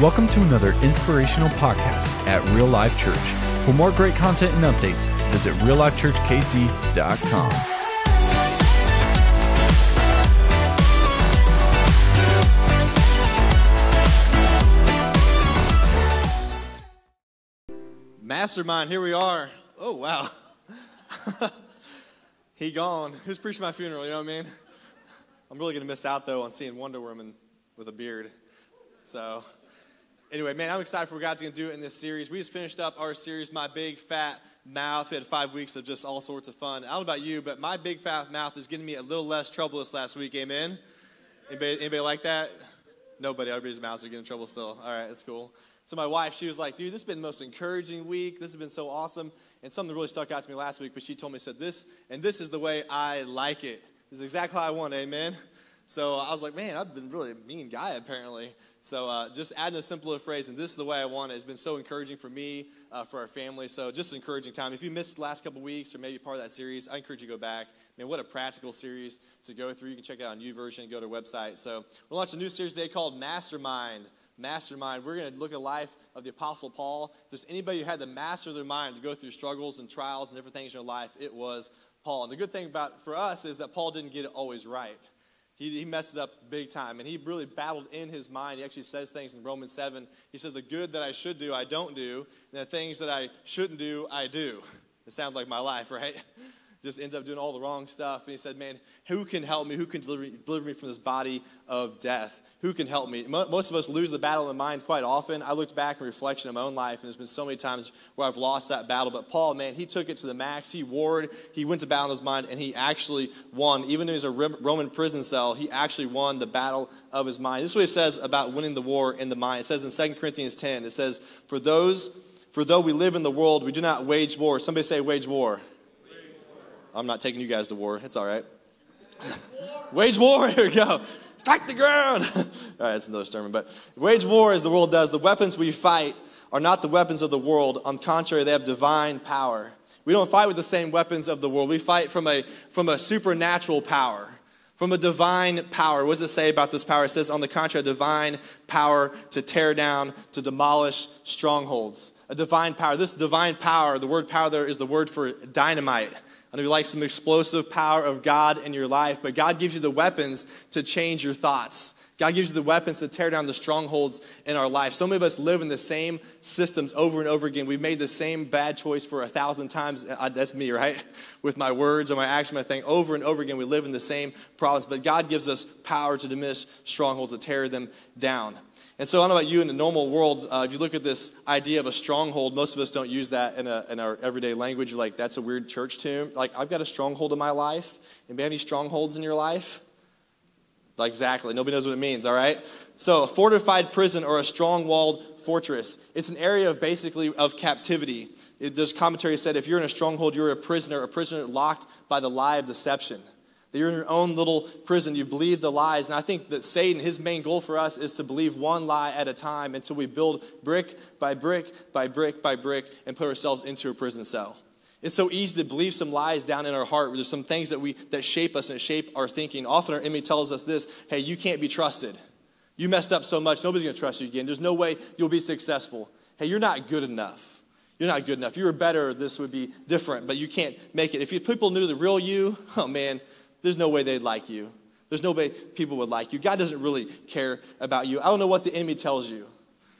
Welcome to another inspirational podcast at Real Life Church. For more great content and updates, visit reallifechurchkc.com. Mastermind, here we are. Oh, wow. he gone. Who's preaching my funeral? You know what I mean? I'm really going to miss out, though, on seeing Wonder Woman with a beard. So, anyway, man, I'm excited for what God's going to do in this series. We just finished up our series, My Big Fat Mouth. We had five weeks of just all sorts of fun. I don't know about you, but my big fat mouth is getting me a little less trouble this last week. Amen? Anybody, anybody like that? Nobody. Everybody's mouths are getting in trouble still. All right, that's cool. So my wife, she was like, dude, this has been the most encouraging week. This has been so awesome. And something really stuck out to me last week, but she told me, said this, and this is the way I like it. This is exactly how I want it, amen? So I was like, man, I've been really a mean guy apparently. So uh, just adding a simpler phrase, and this is the way I want it, has been so encouraging for me, uh, for our family. So just encouraging time. If you missed the last couple weeks or maybe part of that series, I encourage you to go back. Man, what a practical series to go through. You can check out on YouVersion, go to our website. So we're launching a new series today called Mastermind. Mastermind. We're going to look at life of the Apostle Paul. If there's anybody who had to master their mind to go through struggles and trials and different things in their life, it was Paul. And the good thing about for us is that Paul didn't get it always right. He, he messed it up big time. And he really battled in his mind. He actually says things in Romans 7. He says, The good that I should do, I don't do. And the things that I shouldn't do, I do. It sounds like my life, right? Just ends up doing all the wrong stuff. And he said, Man, who can help me? Who can deliver, deliver me from this body of death? Who can help me? Most of us lose the battle in mind quite often. I looked back in reflection of my own life, and there's been so many times where I've lost that battle. But Paul, man, he took it to the max. He warred, he went to battle in his mind, and he actually won. Even though he's a Roman prison cell, he actually won the battle of his mind. This is what it says about winning the war in the mind. It says in 2 Corinthians 10, it says, For those, for though we live in the world, we do not wage war. Somebody say wage war. I'm not taking you guys to war. It's all right. wage war. Here we go strike the ground. All right, that's another sermon. But wage war as the world does. The weapons we fight are not the weapons of the world. On the contrary, they have divine power. We don't fight with the same weapons of the world. We fight from a, from a supernatural power, from a divine power. What does it say about this power? It says, on the contrary, divine power to tear down, to demolish strongholds. A divine power. This divine power, the word power there is the word for dynamite. I know you like some explosive power of God in your life, but God gives you the weapons to change your thoughts. God gives you the weapons to tear down the strongholds in our life. So many of us live in the same systems over and over again. We've made the same bad choice for a thousand times. That's me, right? With my words or my actions, my thing. Over and over again, we live in the same problems. But God gives us power to diminish strongholds, to tear them down. And so I don't know about you in the normal world, uh, if you look at this idea of a stronghold, most of us don't use that in, a, in our everyday language. Like, that's a weird church term. Like, I've got a stronghold in my life. Anybody have any strongholds in your life? Like, exactly. Nobody knows what it means, all right? So, a fortified prison or a strong walled fortress. It's an area of basically of captivity. It, this commentary said if you're in a stronghold, you're a prisoner, a prisoner locked by the lie of deception that you're in your own little prison. You believe the lies. And I think that Satan, his main goal for us is to believe one lie at a time until we build brick by brick by brick by brick and put ourselves into a prison cell. It's so easy to believe some lies down in our heart. There's some things that we that shape us and shape our thinking. Often our enemy tells us this: "Hey, you can't be trusted. You messed up so much, nobody's going to trust you again. There's no way you'll be successful. Hey, you're not good enough. You're not good enough. You were better. This would be different, but you can't make it. If people knew the real you, oh man, there's no way they'd like you. There's no way people would like you. God doesn't really care about you. I don't know what the enemy tells you.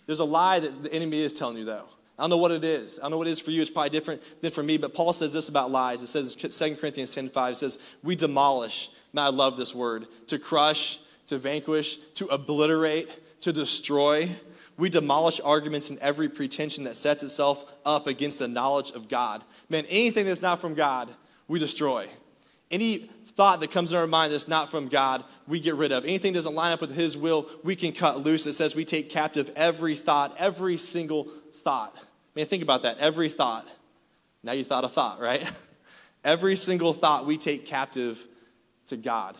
There's a lie that the enemy is telling you, though. I don't know what it is. I don't know what it is for you. It's probably different than for me. But Paul says this about lies. It says 2 Corinthians 10 5, it says, We demolish. And I love this word to crush, to vanquish, to obliterate, to destroy. We demolish arguments and every pretension that sets itself up against the knowledge of God. Man, anything that's not from God, we destroy. Any thought that comes in our mind that's not from God, we get rid of. Anything doesn't line up with His will, we can cut loose. It says we take captive every thought, every single thought. I mean, think about that. Every thought. Now you thought a thought, right? every single thought we take captive to God,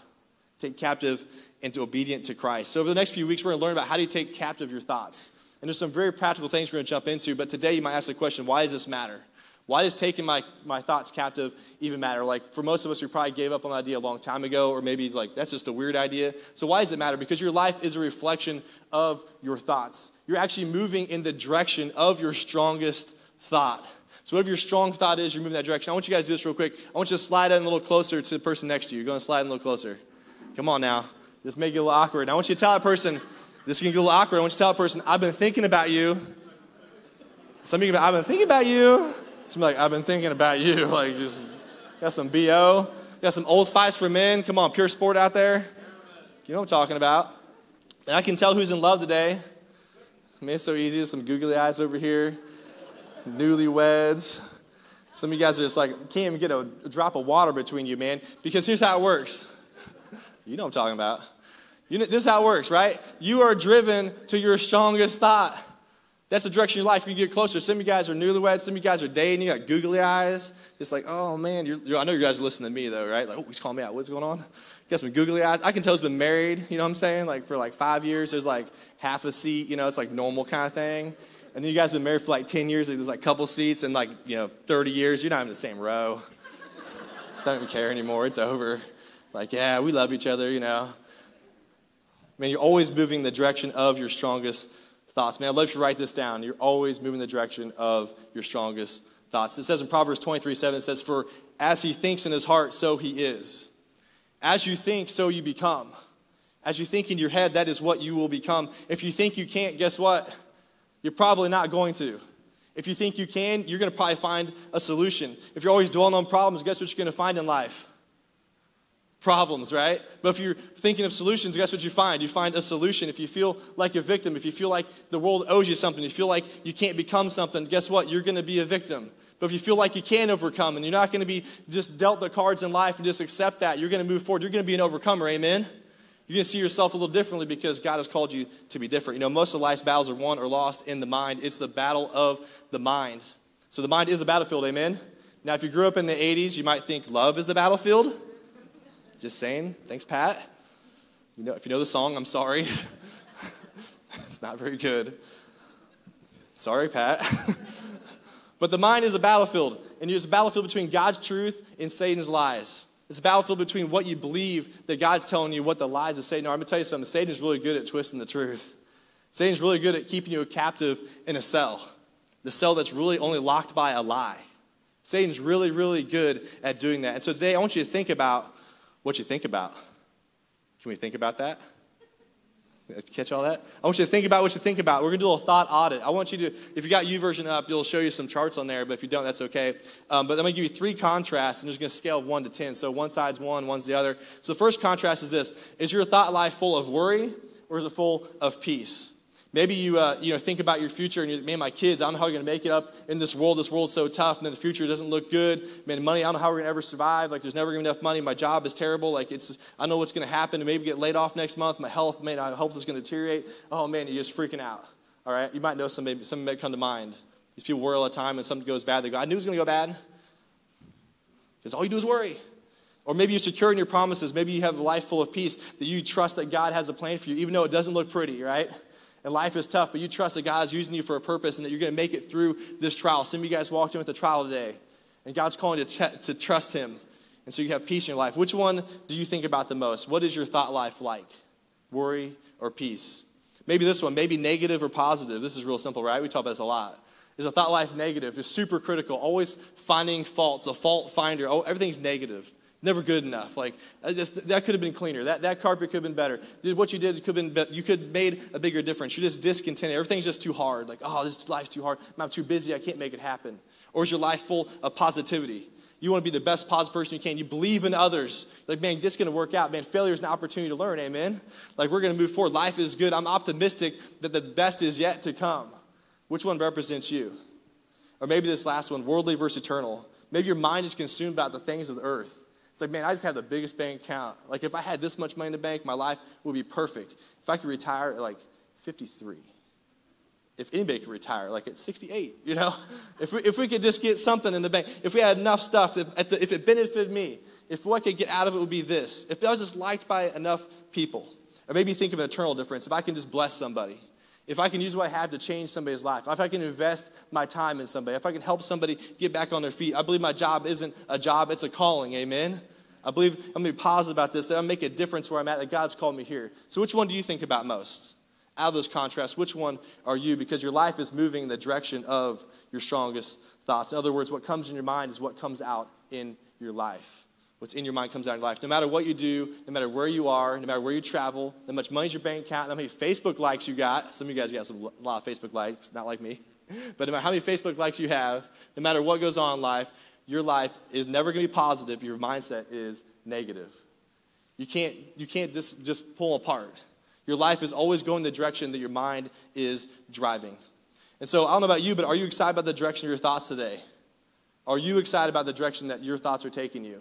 take captive into obedient to Christ. So over the next few weeks, we're going to learn about how do you take captive your thoughts. And there's some very practical things we're going to jump into. But today, you might ask the question, why does this matter? Why does taking my, my thoughts captive even matter? Like, for most of us, we probably gave up on the idea a long time ago, or maybe it's like, that's just a weird idea. So, why does it matter? Because your life is a reflection of your thoughts. You're actually moving in the direction of your strongest thought. So, whatever your strong thought is, you're moving that direction. I want you guys to do this real quick. I want you to slide in a little closer to the person next to you. You're going to slide in a little closer. Come on now. Just make it a little awkward. I want you to tell that person, this can get a little awkward. I want you to tell that person, I've been thinking about you. Some of you, I've been thinking about you. Some like, I've been thinking about you. Like, just got some BO, got some Old Spice for men. Come on, pure sport out there. You know what I'm talking about. And I can tell who's in love today. I mean, it's so easy. Some googly eyes over here, newlyweds. Some of you guys are just like, can't even get a, a drop of water between you, man. Because here's how it works. You know what I'm talking about. You know, this is how it works, right? You are driven to your strongest thought. That's the direction of your life. You get closer. Some of you guys are newlyweds. Some of you guys are dating. You got googly eyes. It's like, oh man, you're, you're, I know you guys are listening to me though, right? Like, oh, he's calling me out. What's going on? Got some googly eyes. I can tell he's been married. You know what I'm saying? Like for like five years, there's like half a seat. You know, it's like normal kind of thing. And then you guys been married for like 10 years. There's like a couple seats, and like you know, 30 years, you're not in the same row. Just don't even care anymore. It's over. Like, yeah, we love each other. You know. Man, you're always moving the direction of your strongest thoughts. Man, I'd love you to write this down. You're always moving the direction of your strongest thoughts. It says in Proverbs 23 7, it says, For as he thinks in his heart, so he is. As you think, so you become. As you think in your head, that is what you will become. If you think you can't, guess what? You're probably not going to. If you think you can, you're going to probably find a solution. If you're always dwelling on problems, guess what you're going to find in life? Problems, right? But if you're thinking of solutions, guess what you find? You find a solution. If you feel like a victim, if you feel like the world owes you something, you feel like you can't become something, guess what? You're going to be a victim. But if you feel like you can overcome and you're not going to be just dealt the cards in life and just accept that, you're going to move forward. You're going to be an overcomer, amen? You're going to see yourself a little differently because God has called you to be different. You know, most of life's battles are won or lost in the mind. It's the battle of the mind. So the mind is the battlefield, amen? Now, if you grew up in the 80s, you might think love is the battlefield. Just saying. Thanks, Pat. You know, if you know the song, I'm sorry. it's not very good. Sorry, Pat. but the mind is a battlefield, and it's a battlefield between God's truth and Satan's lies. It's a battlefield between what you believe that God's telling you, what the lies of Satan are. I'm going to tell you something. Satan is really good at twisting the truth. Satan's really good at keeping you a captive in a cell, the cell that's really only locked by a lie. Satan's really, really good at doing that. And so today I want you to think about what you think about. Can we think about that? Catch all that? I want you to think about what you think about. We're going to do a little thought audit. I want you to, if you got YouVersion up, it'll show you some charts on there, but if you don't, that's okay. Um, but I'm going to give you three contrasts, and there's going to scale of 1 to 10. So one side's one, one's the other. So the first contrast is this Is your thought life full of worry, or is it full of peace? Maybe you, uh, you know, think about your future and you're, man, my kids, I don't know how we're going to make it up in this world. This world's so tough. and then the future doesn't look good. Man, money, I don't know how we're going to ever survive. Like, there's never going to be enough money. My job is terrible. Like, it's, I know what's going to happen. Maybe get laid off next month. My health, man, I hope it's going to deteriorate. Oh, man, you're just freaking out. All right? You might know some, maybe, some may come to mind. These people worry all the time and something goes bad. They go, I knew it was going to go bad. Because all you do is worry. Or maybe you're secure in your promises. Maybe you have a life full of peace that you trust that God has a plan for you, even though it doesn't look pretty, right? And life is tough, but you trust that God's using you for a purpose and that you're going to make it through this trial. Some of you guys walked in with a trial today, and God's calling you to, to trust Him. And so you have peace in your life. Which one do you think about the most? What is your thought life like? Worry or peace? Maybe this one, maybe negative or positive. This is real simple, right? We talk about this a lot. Is a thought life negative? Is super critical, always finding faults, a fault finder. Oh, everything's negative. Never good enough. Like just, that could have been cleaner. That, that carpet could have been better. What you did could have been you could have made a bigger difference. You're just discontented. Everything's just too hard. Like oh, this life's too hard. I'm too busy. I can't make it happen. Or is your life full of positivity? You want to be the best positive person you can. You believe in others. Like, man, this is going to work out. Man, failure is an opportunity to learn. Amen. Like, we're going to move forward. Life is good. I'm optimistic that the best is yet to come. Which one represents you? Or maybe this last one, worldly versus eternal. Maybe your mind is consumed about the things of the earth. It's like, man, I just have the biggest bank account. Like, if I had this much money in the bank, my life would be perfect. If I could retire at like 53, if anybody could retire, like at 68, you know? If we, if we could just get something in the bank, if we had enough stuff, if, the, if it benefited me, if what I could get out of it would be this, if I was just liked by enough people, or maybe think of an eternal difference, if I can just bless somebody, if I can use what I have to change somebody's life, if I can invest my time in somebody, if I can help somebody get back on their feet, I believe my job isn't a job, it's a calling. Amen? I believe I'm going to be positive about this, that I'm make a difference where I'm at, that God's called me here. So, which one do you think about most? Out of those contrasts, which one are you? Because your life is moving in the direction of your strongest thoughts. In other words, what comes in your mind is what comes out in your life. What's in your mind comes out in life. No matter what you do, no matter where you are, no matter where you travel, how much money's your bank account, how many Facebook likes you got. Some of you guys got some, a lot of Facebook likes, not like me. But no matter how many Facebook likes you have, no matter what goes on in life, your life is never going to be positive. Your mindset is negative. You can't, you can't just, just pull apart. Your life is always going the direction that your mind is driving. And so I don't know about you, but are you excited about the direction of your thoughts today? Are you excited about the direction that your thoughts are taking you?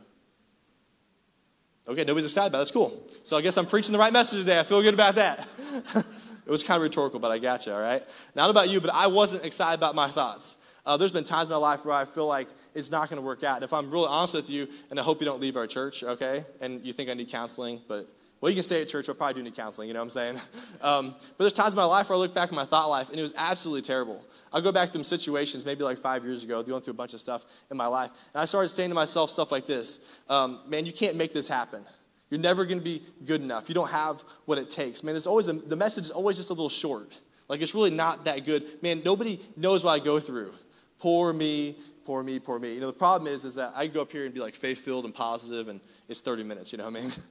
Okay, nobody's excited about it. That's cool. So I guess I'm preaching the right message today. I feel good about that. it was kind of rhetorical, but I got you, all right? Not about you, but I wasn't excited about my thoughts. Uh, there's been times in my life where I feel like it's not going to work out. And if I'm really honest with you, and I hope you don't leave our church, okay? And you think I need counseling, but well, you can stay at church. I probably do need counseling, you know what I'm saying? Um, but there's times in my life where I look back at my thought life, and it was absolutely terrible. I go back to some situations, maybe like five years ago, going through a bunch of stuff in my life, and I started saying to myself stuff like this um, Man, you can't make this happen. You're never going to be good enough. You don't have what it takes. Man, there's always a, the message is always just a little short. Like it's really not that good. Man, nobody knows what I go through. Poor me, poor me, poor me. You know, the problem is, is that I go up here and be like faith filled and positive, and it's 30 minutes. You know what I mean?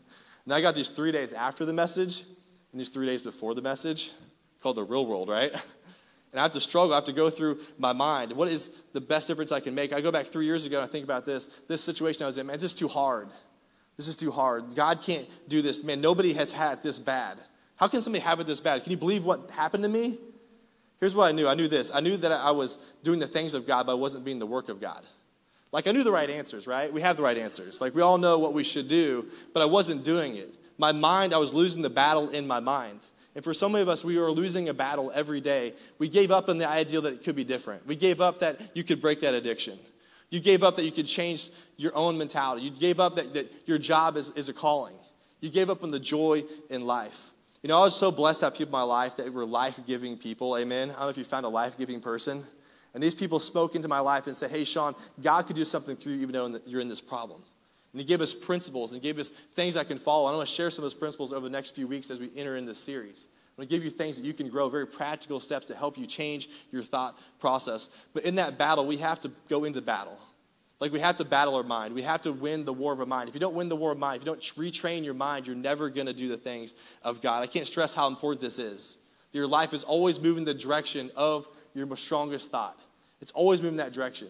And I got these three days after the message and these three days before the message called the real world, right? And I have to struggle. I have to go through my mind. What is the best difference I can make? I go back three years ago and I think about this. This situation I was in, man, it's just too hard. This is too hard. God can't do this. Man, nobody has had this bad. How can somebody have it this bad? Can you believe what happened to me? Here's what I knew I knew this. I knew that I was doing the things of God, but I wasn't being the work of God. Like, I knew the right answers, right? We have the right answers. Like, we all know what we should do, but I wasn't doing it. My mind, I was losing the battle in my mind. And for so many of us, we are losing a battle every day. We gave up on the idea that it could be different. We gave up that you could break that addiction. You gave up that you could change your own mentality. You gave up that, that your job is, is a calling. You gave up on the joy in life. You know, I was so blessed to have people in my life that were life giving people. Amen. I don't know if you found a life giving person. And these people spoke into my life and said, Hey, Sean, God could do something through you even though you're in this problem. And He gave us principles and gave us things I can follow. I'm going to share some of those principles over the next few weeks as we enter in this series. I'm going to give you things that you can grow, very practical steps to help you change your thought process. But in that battle, we have to go into battle. Like we have to battle our mind. We have to win the war of our mind. If you don't win the war of mind, if you don't retrain your mind, you're never going to do the things of God. I can't stress how important this is. Your life is always moving the direction of your strongest thought. It's always moving that direction.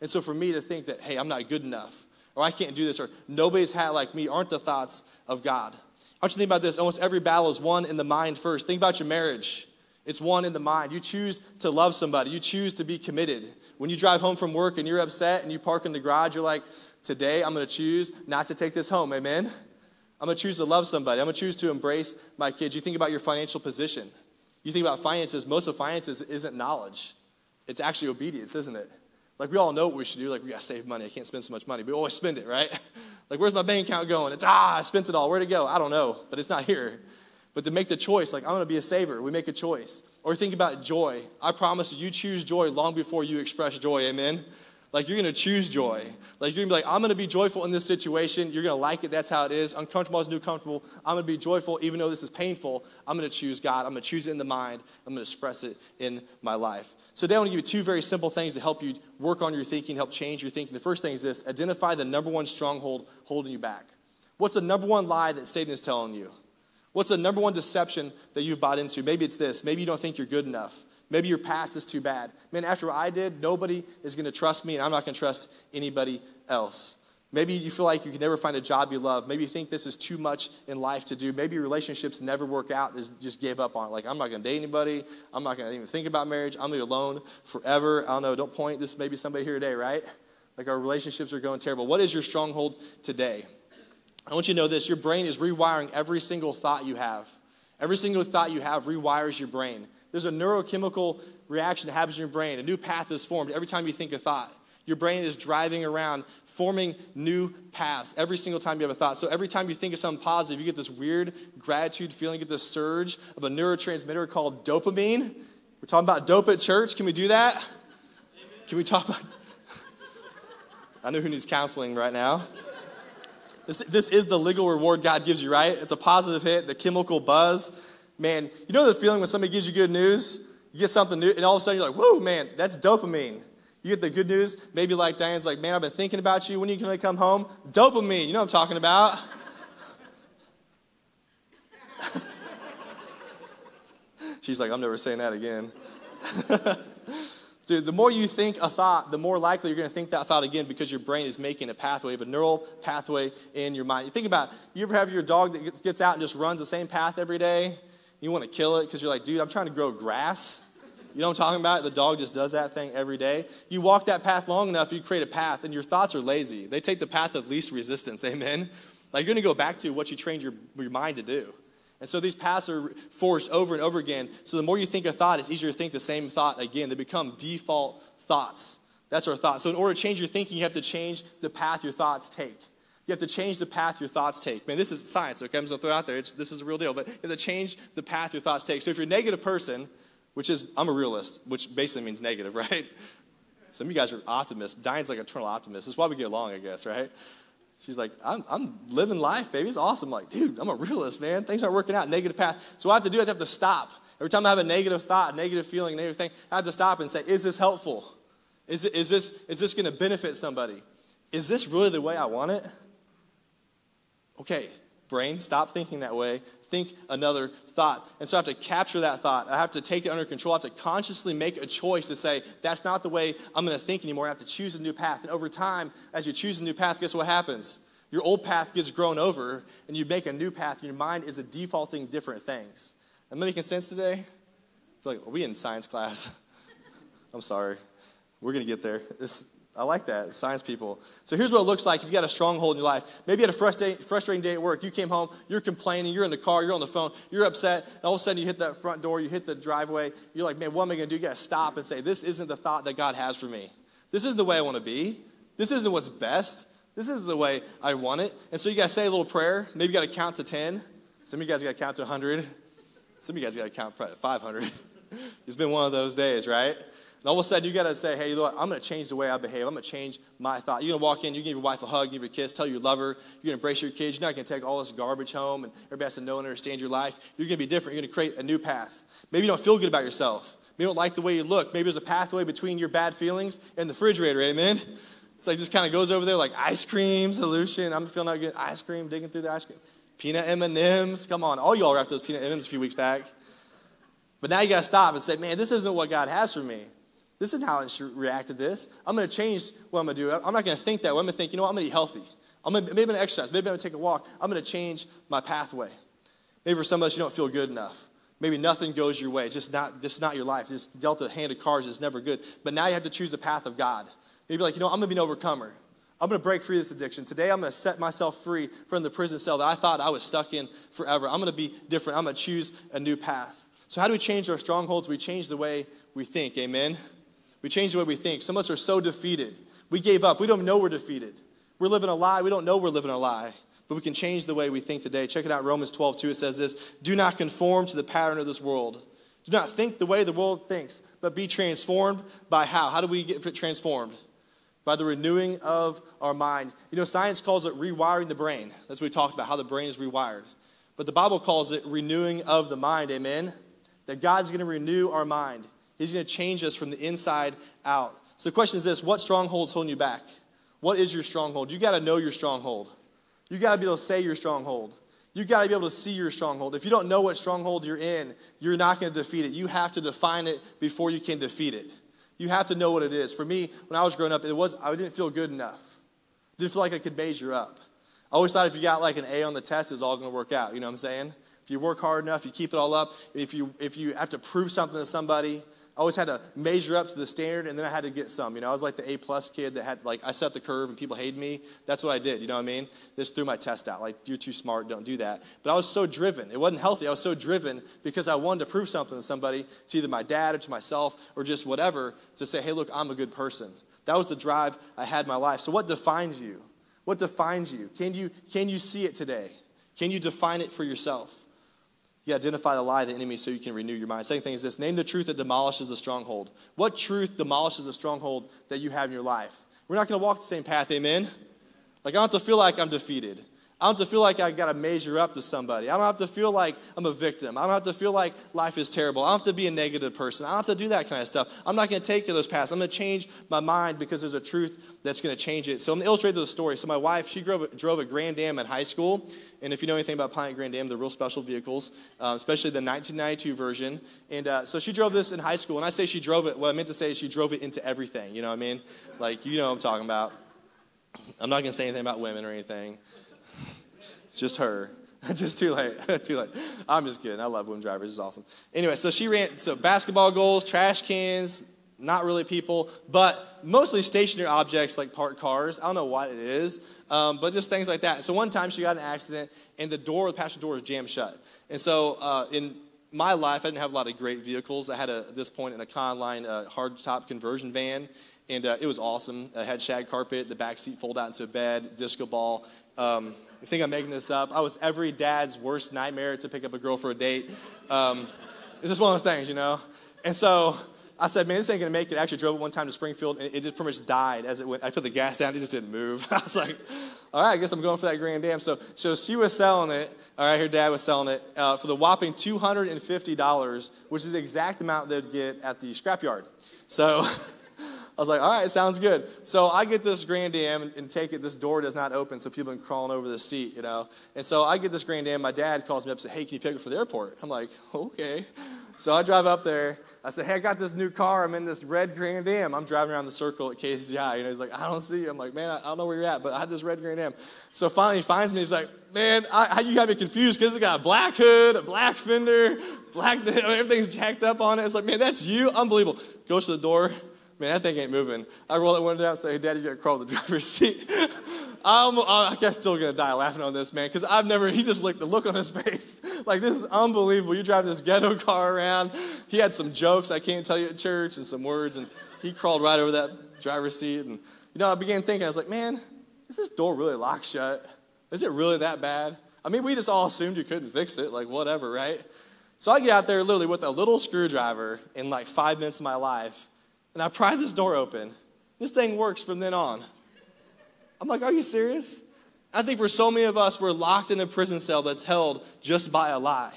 And so for me to think that, hey, I'm not good enough, or I can't do this, or nobody's hat like me, aren't the thoughts of God. I want you to think about this. Almost every battle is won in the mind first. Think about your marriage. It's won in the mind. You choose to love somebody. You choose to be committed. When you drive home from work and you're upset and you park in the garage, you're like, today I'm going to choose not to take this home. Amen? I'm going to choose to love somebody. I'm going to choose to embrace my kids. You think about your financial position. You think about finances. Most of finances isn't knowledge. It's actually obedience, isn't it? Like we all know what we should do. Like we gotta save money. I can't spend so much money. But we always spend it, right? like where's my bank account going? It's ah, I spent it all. Where'd it go? I don't know, but it's not here. But to make the choice, like I'm gonna be a saver, we make a choice. Or think about joy. I promise you choose joy long before you express joy. Amen. Like you're gonna choose joy. Like you're gonna be like, I'm gonna be joyful in this situation. You're gonna like it. That's how it is. Uncomfortable is new comfortable. I'm gonna be joyful even though this is painful. I'm gonna choose God. I'm gonna choose it in the mind. I'm gonna express it in my life. So today I want to give you two very simple things to help you work on your thinking, help change your thinking. The first thing is this identify the number one stronghold holding you back. What's the number one lie that Satan is telling you? What's the number one deception that you've bought into? Maybe it's this. Maybe you don't think you're good enough. Maybe your past is too bad. Man, after what I did, nobody is going to trust me, and I'm not going to trust anybody else. Maybe you feel like you can never find a job you love. Maybe you think this is too much in life to do. Maybe relationships never work out. Just gave up on it. Like, I'm not going to date anybody. I'm not going to even think about marriage. I'm going to be alone forever. I don't know. Don't point. This may be somebody here today, right? Like, our relationships are going terrible. What is your stronghold today? I want you to know this your brain is rewiring every single thought you have. Every single thought you have rewires your brain. There's a neurochemical reaction that happens in your brain. A new path is formed every time you think a thought. Your brain is driving around, forming new paths every single time you have a thought. So every time you think of something positive, you get this weird gratitude feeling, you get this surge of a neurotransmitter called dopamine. We're talking about dope at church. Can we do that? Can we talk about I know who needs counseling right now. This, this is the legal reward God gives you, right? It's a positive hit, the chemical buzz. Man, you know the feeling when somebody gives you good news? You get something new, and all of a sudden you're like, whoa, man, that's dopamine. You get the good news, maybe like Diane's like, man, I've been thinking about you. When are you going to come home? Dopamine, you know what I'm talking about. She's like, I'm never saying that again. Dude, the more you think a thought, the more likely you're going to think that thought again because your brain is making a pathway, a neural pathway in your mind. You think about, you ever have your dog that gets out and just runs the same path every day? You want to kill it because you're like, dude, I'm trying to grow grass. You know what I'm talking about? The dog just does that thing every day. You walk that path long enough, you create a path, and your thoughts are lazy. They take the path of least resistance. Amen? Like you're going to go back to what you trained your, your mind to do. And so these paths are forced over and over again. So the more you think a thought, it's easier to think the same thought again. They become default thoughts. That's our thought. So in order to change your thinking, you have to change the path your thoughts take. You have to change the path your thoughts take. Man, this is science, okay? I'm just to throw it out there. It's, this is a real deal. But you have to change the path your thoughts take. So if you're a negative person, which is, I'm a realist, which basically means negative, right? Some of you guys are optimists. Diane's like eternal optimist. That's why we get along, I guess, right? She's like, I'm, I'm living life, baby. It's awesome. I'm like, dude, I'm a realist, man. Things aren't working out. Negative path. So what I have to do is I have to stop. Every time I have a negative thought, negative feeling, negative thing, I have to stop and say, is this helpful? Is, is this, is this going to benefit somebody? Is this really the way I want it? Okay, brain, stop thinking that way. Think another thought. And so I have to capture that thought. I have to take it under control. I have to consciously make a choice to say, that's not the way I'm going to think anymore. I have to choose a new path. And over time, as you choose a new path, guess what happens? Your old path gets grown over, and you make a new path, your mind is defaulting different things. Am I making sense today? It's like, are we in science class? I'm sorry. We're going to get there. I like that, science people. So here's what it looks like if you got a stronghold in your life. Maybe you had a frustrating, day at work. You came home, you're complaining, you're in the car, you're on the phone, you're upset, and all of a sudden you hit that front door, you hit the driveway. You're like, man, what am I going to do? You got to stop and say, this isn't the thought that God has for me. This isn't the way I want to be. This isn't what's best. This isn't the way I want it. And so you got to say a little prayer. Maybe you got to count to 10. Some of you guys got to count to 100. Some of you guys got to count 500. it's been one of those days, right? And all of a sudden, you got to say, hey, look, I'm going to change the way I behave. I'm going to change my thought. You're going to walk in, you give your wife a hug, give her a kiss, tell you love her. You're going to embrace your kids. You're not going to take all this garbage home and everybody has to know and understand your life. You're going to be different. You're going to create a new path. Maybe you don't feel good about yourself. Maybe you don't like the way you look. Maybe there's a pathway between your bad feelings and the refrigerator. Amen? It's like just kind of goes over there like ice cream solution. I'm feeling like ice cream, digging through the ice cream. Peanut M&Ms. Come on. All y'all wrapped those peanut M&Ms a few weeks back. But now you got to stop and say, man, this isn't what God has for me. This isn't how I should react to this. I'm going to change what I'm going to do. I'm not going to think that way. I'm going to think, you know what? I'm going to eat healthy. I'm gonna, maybe I'm going to exercise. Maybe I'm going to take a walk. I'm going to change my pathway. Maybe for some of us, you don't feel good enough. Maybe nothing goes your way. It's just not, just not your life. Just dealt a hand of cards is never good. But now you have to choose the path of God. Maybe like, you know, I'm going to be an overcomer. I'm going to break free of this addiction. Today, I'm going to set myself free from the prison cell that I thought I was stuck in forever. I'm going to be different. I'm going to choose a new path. So, how do we change our strongholds? We change the way we think. Amen. We change the way we think. Some of us are so defeated. We gave up. We don't know we're defeated. We're living a lie. We don't know we're living a lie. But we can change the way we think today. Check it out, Romans 12, 2. It says this Do not conform to the pattern of this world. Do not think the way the world thinks, but be transformed by how? How do we get transformed? By the renewing of our mind. You know, science calls it rewiring the brain. That's what we talked about, how the brain is rewired. But the Bible calls it renewing of the mind. Amen? That God's going to renew our mind. He's going to change us from the inside out. So the question is this what stronghold's holding you back? What is your stronghold? You got to know your stronghold. You got to be able to say your stronghold. You got to be able to see your stronghold. If you don't know what stronghold you're in, you're not going to defeat it. You have to define it before you can defeat it. You have to know what it is. For me, when I was growing up, it was I didn't feel good enough. Didn't feel like I could measure up. I always thought if you got like an A on the test, it was all going to work out. You know what I'm saying? If you work hard enough, you keep it all up. If you if you have to prove something to somebody, I always had to measure up to the standard, and then I had to get some. You know, I was like the A plus kid that had like I set the curve, and people hated me. That's what I did. You know what I mean? This threw my test out. Like you're too smart, don't do that. But I was so driven. It wasn't healthy. I was so driven because I wanted to prove something to somebody, to either my dad or to myself or just whatever, to say, hey, look, I'm a good person. That was the drive I had in my life. So, what defines you? What defines you? Can you, can you see it today? Can you define it for yourself? You identify the lie of the enemy so you can renew your mind. Second thing is this name the truth that demolishes the stronghold. What truth demolishes the stronghold that you have in your life? We're not going to walk the same path, amen? Like, I don't have to feel like I'm defeated. I don't have to feel like I got to measure up to somebody. I don't have to feel like I'm a victim. I don't have to feel like life is terrible. I don't have to be a negative person. I don't have to do that kind of stuff. I'm not going to take those paths. I'm going to change my mind because there's a truth that's going to change it. So I'm going to illustrate the story. So my wife, she drove, drove a Grand Am in high school. And if you know anything about Pontiac Grand Am, they're real special vehicles, uh, especially the 1992 version. And uh, so she drove this in high school. And I say she drove it, what I meant to say is she drove it into everything. You know what I mean? Like, you know what I'm talking about. I'm not going to say anything about women or anything. Just her. just too late. too late. I'm just kidding. I love women drivers. It's awesome. Anyway, so she ran so basketball goals, trash cans, not really people, but mostly stationary objects like parked cars. I don't know what it is, um, but just things like that. So one time she got an accident, and the door, the passenger door, was jammed shut. And so uh, in my life, I didn't have a lot of great vehicles. I had a, at this point an Econoline uh, hardtop conversion van, and uh, it was awesome. I had shag carpet, the back seat fold out into a bed, disco ball. Um, I think I'm making this up. I was every dad's worst nightmare to pick up a girl for a date. Um, it's just one of those things, you know? And so I said, man, this ain't gonna make it. I actually drove it one time to Springfield, and it just pretty much died as it went. I put the gas down, it just didn't move. I was like, all right, I guess I'm going for that Grand Am. So, so she was selling it. All right, her dad was selling it uh, for the whopping $250, which is the exact amount they'd get at the scrapyard. So I was like, all right, sounds good. So I get this Grand Am and, take it. This door does not open, so people been crawling over the seat, you know. And so I get this Grand Am. My dad calls me up and says, hey, can you pick it for the airport? I'm like, okay. So I drive up there. I said, hey, I got this new car. I'm in this red Grand Am. I'm driving around the circle at KCI. You know, he's like, I don't see you. I'm like, man, I, don't know where you're at, but I had this red Grand Am. So finally he finds me. He's like, man, I, you got me confused because it's got a black hood, a black fender, black, everything's jacked up on it. It's like, man, that's you? Unbelievable. Goes to the door. Man, that thing ain't moving. I roll that window down and say, hey, Daddy, you got to crawl the driver's seat. I'm, uh, I guess still gonna die laughing on this man because I've never. He just looked the look on his face like this is unbelievable. You drive this ghetto car around. He had some jokes I can't tell you at church and some words, and he crawled right over that driver's seat. And you know, I began thinking, I was like, man, is this door really locked shut? Is it really that bad? I mean, we just all assumed you couldn't fix it, like whatever, right? So I get out there literally with a little screwdriver in like five minutes of my life and I pry this door open. This thing works from then on. I'm like, are you serious? I think for so many of us, we're locked in a prison cell that's held just by a lie.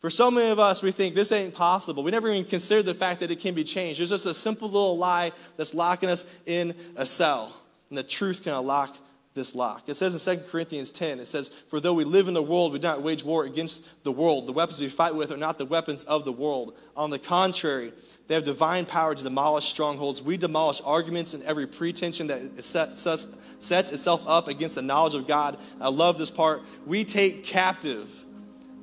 For so many of us, we think this ain't possible. We never even considered the fact that it can be changed. There's just a simple little lie that's locking us in a cell. And the truth can unlock this lock. It says in 2 Corinthians 10, it says, For though we live in the world, we do not wage war against the world. The weapons we fight with are not the weapons of the world. On the contrary, they have divine power to demolish strongholds. We demolish arguments and every pretension that sets itself up against the knowledge of God. I love this part. We take captive.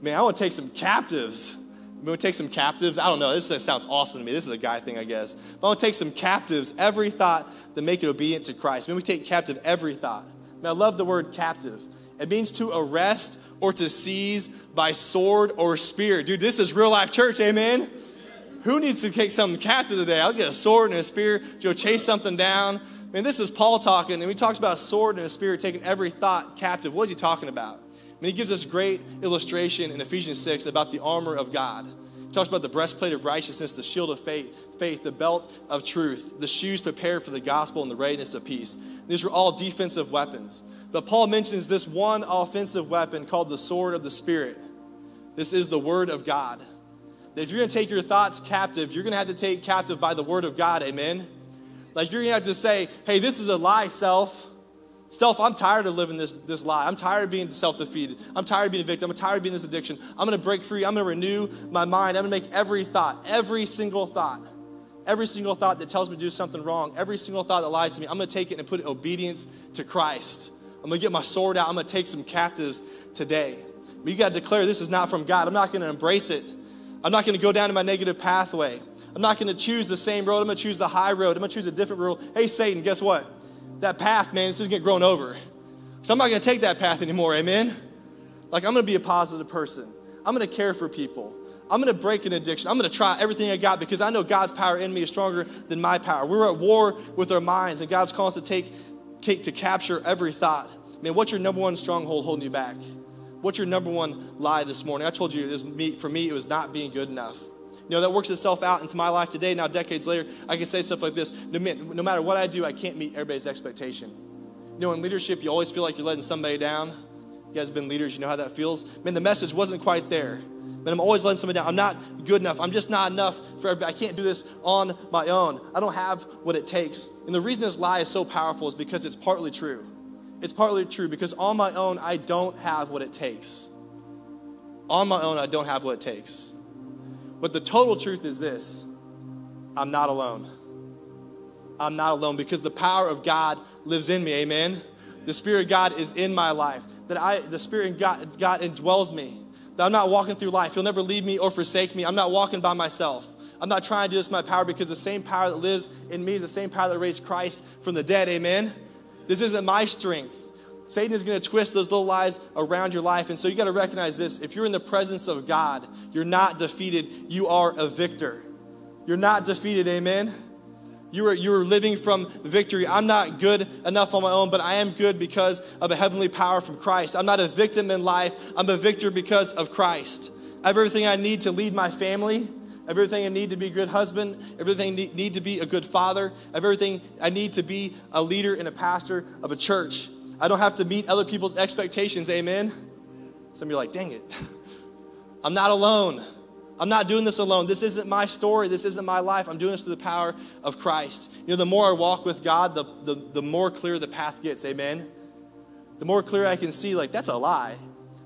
Man, I want to take some captives. We want to take some captives. I don't know. This sounds awesome to me. This is a guy thing, I guess. But I want to take some captives. Every thought that make it obedient to Christ. Maybe we take captive every thought. Man, I love the word captive. It means to arrest or to seize by sword or spear. Dude, this is real life church. Amen. Who needs to take something captive today? I'll get a sword and a spear, to go chase something down. I mean, this is Paul talking, and he talks about a sword and a spear taking every thought captive. What is he talking about? I mean, he gives us great illustration in Ephesians 6 about the armor of God. He talks about the breastplate of righteousness, the shield of faith, faith, the belt of truth, the shoes prepared for the gospel, and the readiness of peace. These are all defensive weapons. But Paul mentions this one offensive weapon called the sword of the Spirit. This is the word of God if you're going to take your thoughts captive, you're going to have to take captive by the word of God. Amen. Like you're going to have to say, hey, this is a lie, self. Self, I'm tired of living this, this lie. I'm tired of being self defeated. I'm tired of being a victim. I'm tired of being this addiction. I'm going to break free. I'm going to renew my mind. I'm going to make every thought, every single thought, every single thought that tells me to do something wrong, every single thought that lies to me, I'm going to take it and put it obedience to Christ. I'm going to get my sword out. I'm going to take some captives today. But you got to declare this is not from God. I'm not going to embrace it. I'm not going to go down to my negative pathway. I'm not going to choose the same road. I'm going to choose the high road. I'm going to choose a different road. Hey, Satan, guess what? That path, man, this is going to get grown over. So I'm not going to take that path anymore. Amen? Like, I'm going to be a positive person. I'm going to care for people. I'm going to break an addiction. I'm going to try everything I got because I know God's power in me is stronger than my power. We're at war with our minds, and God's calling us to take, take to capture every thought. Man, what's your number one stronghold holding you back? What's your number one lie this morning? I told you it was me, for me, it was not being good enough. You know, that works itself out into my life today. Now, decades later, I can say stuff like this no, no matter what I do, I can't meet everybody's expectation. You know, in leadership, you always feel like you're letting somebody down. You guys have been leaders, you know how that feels. Man, the message wasn't quite there. But I'm always letting somebody down. I'm not good enough. I'm just not enough for everybody. I can't do this on my own. I don't have what it takes. And the reason this lie is so powerful is because it's partly true. It's partly true because on my own, I don't have what it takes. On my own, I don't have what it takes. But the total truth is this I'm not alone. I'm not alone because the power of God lives in me. Amen. The Spirit of God is in my life. That I, the Spirit of God, God indwells me. That I'm not walking through life. He'll never leave me or forsake me. I'm not walking by myself. I'm not trying to do this my power because the same power that lives in me is the same power that raised Christ from the dead. Amen. This isn't my strength. Satan is going to twist those little lies around your life. And so you got to recognize this. If you're in the presence of God, you're not defeated. You are a victor. You're not defeated. Amen. You are, you are living from victory. I'm not good enough on my own, but I am good because of a heavenly power from Christ. I'm not a victim in life. I'm a victor because of Christ. I have everything I need to lead my family everything I need to be a good husband, everything I need to be a good father, everything I need to be a leader and a pastor of a church. I don't have to meet other people's expectations, amen? Some of you are like, dang it. I'm not alone. I'm not doing this alone. This isn't my story. This isn't my life. I'm doing this through the power of Christ. You know, the more I walk with God, the, the, the more clear the path gets, amen? The more clear I can see, like, that's a lie.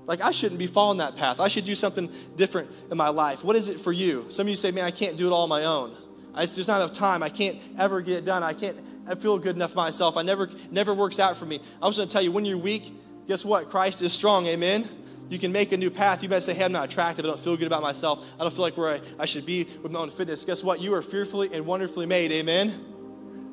Like, I shouldn't be following that path. I should do something different in my life. What is it for you? Some of you say, man, I can't do it all on my own. I, there's not enough time. I can't ever get it done. I can't I feel good enough myself. I never, never works out for me. I was going to tell you, when you're weak, guess what? Christ is strong. Amen. You can make a new path. You might say, hey, I'm not attractive. I don't feel good about myself. I don't feel like where I, I should be with my own fitness. Guess what? You are fearfully and wonderfully made. Amen.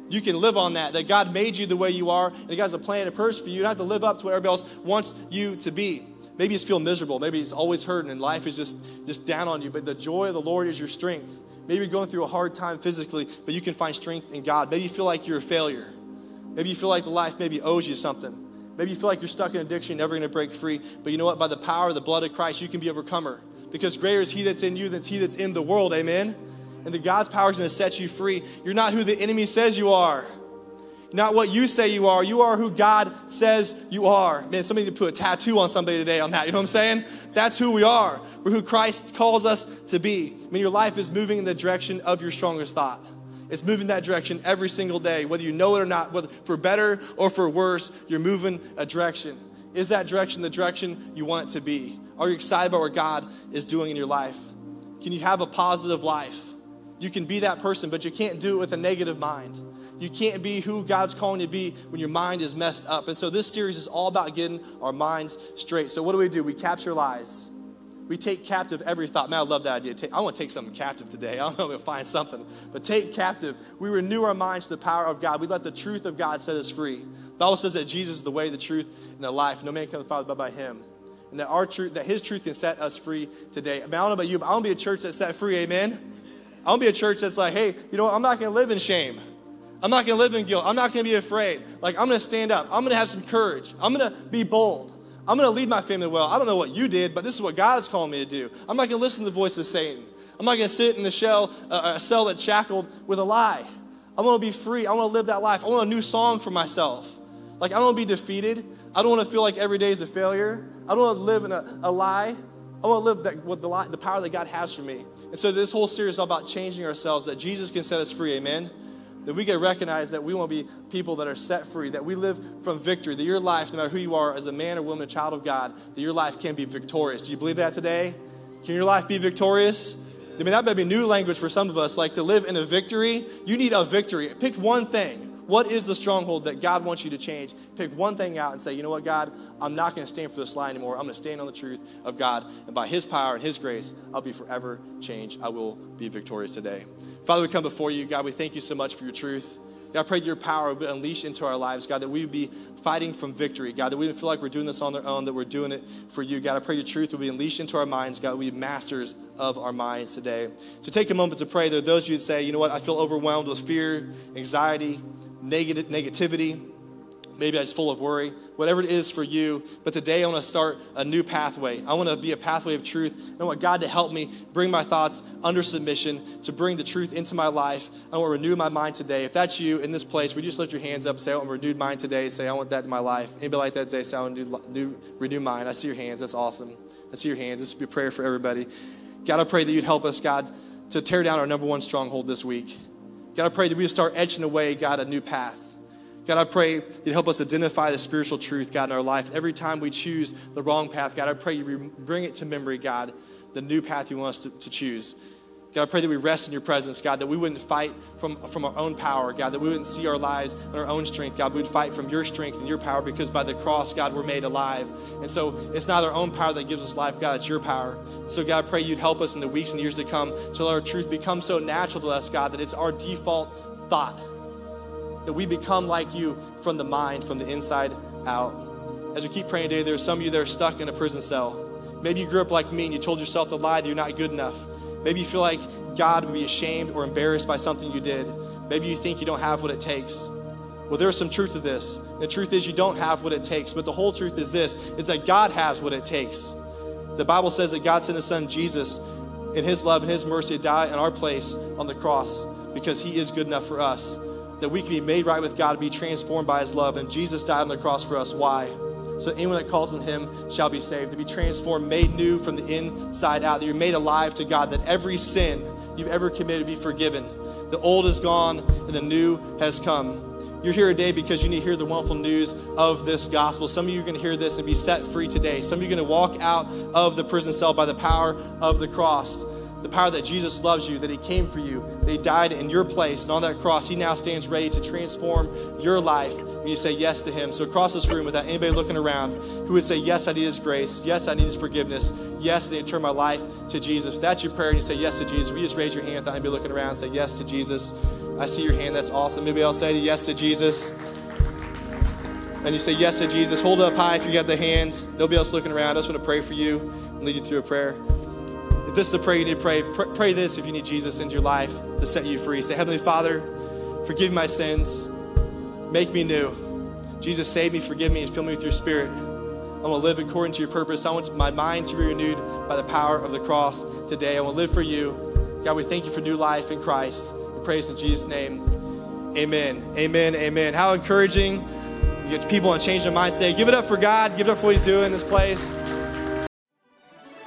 You can live on that, that God made you the way you are, and He has a plan and purpose for you. You don't have to live up to what everybody else wants you to be. Maybe you feel miserable. Maybe it's always hurting and life is just, just down on you. But the joy of the Lord is your strength. Maybe you're going through a hard time physically, but you can find strength in God. Maybe you feel like you're a failure. Maybe you feel like life maybe owes you something. Maybe you feel like you're stuck in addiction, never going to break free. But you know what? By the power of the blood of Christ, you can be overcomer. Because greater is He that's in you than He that's in the world. Amen? And the God's power is going to set you free. You're not who the enemy says you are not what you say you are. You are who God says you are. Man, somebody to put a tattoo on somebody today on that. You know what I'm saying? That's who we are. We're who Christ calls us to be. I mean, your life is moving in the direction of your strongest thought. It's moving that direction every single day, whether you know it or not, whether for better or for worse, you're moving a direction. Is that direction the direction you want it to be? Are you excited about what God is doing in your life? Can you have a positive life? You can be that person, but you can't do it with a negative mind. You can't be who God's calling you to be when your mind is messed up. And so this series is all about getting our minds straight. So what do we do? We capture lies. We take captive every thought. Man, I love that idea. Take, I want to take something captive today. I don't know if we'll find something. But take captive. We renew our minds to the power of God. We let the truth of God set us free. The Bible says that Jesus is the way, the truth, and the life. No man can come to the Father but by him. And that our truth, that his truth can set us free today. I, mean, I don't know about you, but I want to be a church that's set free, amen? I want to be a church that's like, hey, you know what? I'm not going to live in shame. I'm not going to live in guilt. I'm not going to be afraid. Like, I'm going to stand up. I'm going to have some courage. I'm going to be bold. I'm going to lead my family well. I don't know what you did, but this is what God's calling me to do. I'm not going to listen to the voice of Satan. I'm not going to sit in the shell, uh, a cell that's shackled with a lie. I want to be free. I want to live that life. I want a new song for myself. Like, I don't want to be defeated. I don't want to feel like every day is a failure. I don't want to live in a, a lie. I want to live that, with the, the power that God has for me. And so this whole series is all about changing ourselves, that Jesus can set us free. Amen that we get recognize that we want to be people that are set free, that we live from victory, that your life, no matter who you are, as a man or woman, a child of God, that your life can be victorious. Do you believe that today? Can your life be victorious? I mean, that might be new language for some of us. Like to live in a victory, you need a victory. Pick one thing. What is the stronghold that God wants you to change? Pick one thing out and say, you know what, God, I'm not going to stand for this lie anymore. I'm going to stand on the truth of God. And by His power and His grace, I'll be forever changed. I will be victorious today. Father, we come before you. God, we thank you so much for your truth. God, I pray that your power would be unleashed into our lives, God, that we would be fighting from victory, God, that we would feel like we're doing this on our own, that we're doing it for you. God, I pray your truth will be unleashed into our minds, God, we be masters of our minds today. So take a moment to pray. There are those of you that say, you know what, I feel overwhelmed with fear, anxiety, negative, negativity. Maybe I was full of worry, whatever it is for you. But today I want to start a new pathway. I want to be a pathway of truth. I want God to help me bring my thoughts under submission, to bring the truth into my life. I want to renew my mind today. If that's you in this place, would you just lift your hands up and say, I want a renewed mind today? Say, I want that in my life. Anybody like that today? Say, I want to renew, renew mind. I see your hands. That's awesome. I see your hands. This would be a prayer for everybody. God, I pray that you'd help us, God, to tear down our number one stronghold this week. God, I pray that we start etching away, God, a new path. God, I pray you'd help us identify the spiritual truth, God, in our life. Every time we choose the wrong path, God, I pray you bring it to memory, God, the new path you want us to, to choose. God, I pray that we rest in your presence, God, that we wouldn't fight from, from our own power, God, that we wouldn't see our lives in our own strength, God, we would fight from your strength and your power because by the cross, God, we're made alive. And so it's not our own power that gives us life, God, it's your power. So, God, I pray you'd help us in the weeks and years to come to let our truth become so natural to us, God, that it's our default thought that we become like you from the mind, from the inside out. As we keep praying today, there are some of you that are stuck in a prison cell. Maybe you grew up like me and you told yourself the lie that you're not good enough. Maybe you feel like God would be ashamed or embarrassed by something you did. Maybe you think you don't have what it takes. Well, there's some truth to this. The truth is you don't have what it takes, but the whole truth is this is that God has what it takes. The Bible says that God sent his son Jesus in his love and his mercy to die in our place on the cross because he is good enough for us that we can be made right with God, and be transformed by His love. And Jesus died on the cross for us. Why? So anyone that calls on Him shall be saved, to be transformed, made new from the inside out, that you're made alive to God, that every sin you've ever committed be forgiven. The old is gone and the new has come. You're here today because you need to hear the wonderful news of this gospel. Some of you are going to hear this and be set free today. Some of you are going to walk out of the prison cell by the power of the cross the power that Jesus loves you, that He came for you, that He died in your place, and on that cross, He now stands ready to transform your life when you say yes to Him. So, across this room, without anybody looking around, who would say, Yes, I need His grace. Yes, I need His forgiveness. Yes, I need to turn my life to Jesus. If that's your prayer and you say yes to Jesus, we just raise your hand without anybody looking around and say yes to Jesus. I see your hand. That's awesome. Maybe I'll say yes to Jesus. And you say yes to Jesus. Hold it up high if you got the hands. Nobody else looking around. I just want to pray for you and lead you through a prayer. If this is the prayer you need to pray, pray, pray this if you need Jesus into your life to set you free. Say, Heavenly Father, forgive my sins, make me new. Jesus, save me, forgive me, and fill me with your spirit. I want to live according to your purpose. I want my mind to be renewed by the power of the cross today. I want to live for you. God, we thank you for new life in Christ. We praise in Jesus' name. Amen. Amen. Amen. How encouraging. You get people to change their minds today. Give it up for God. Give it up for what He's doing in this place.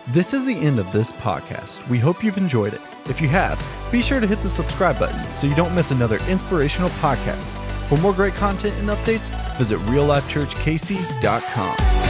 This is the end of this podcast. We hope you've enjoyed it. If you have, be sure to hit the subscribe button so you don't miss another inspirational podcast. For more great content and updates, visit reallifechurchkc.com.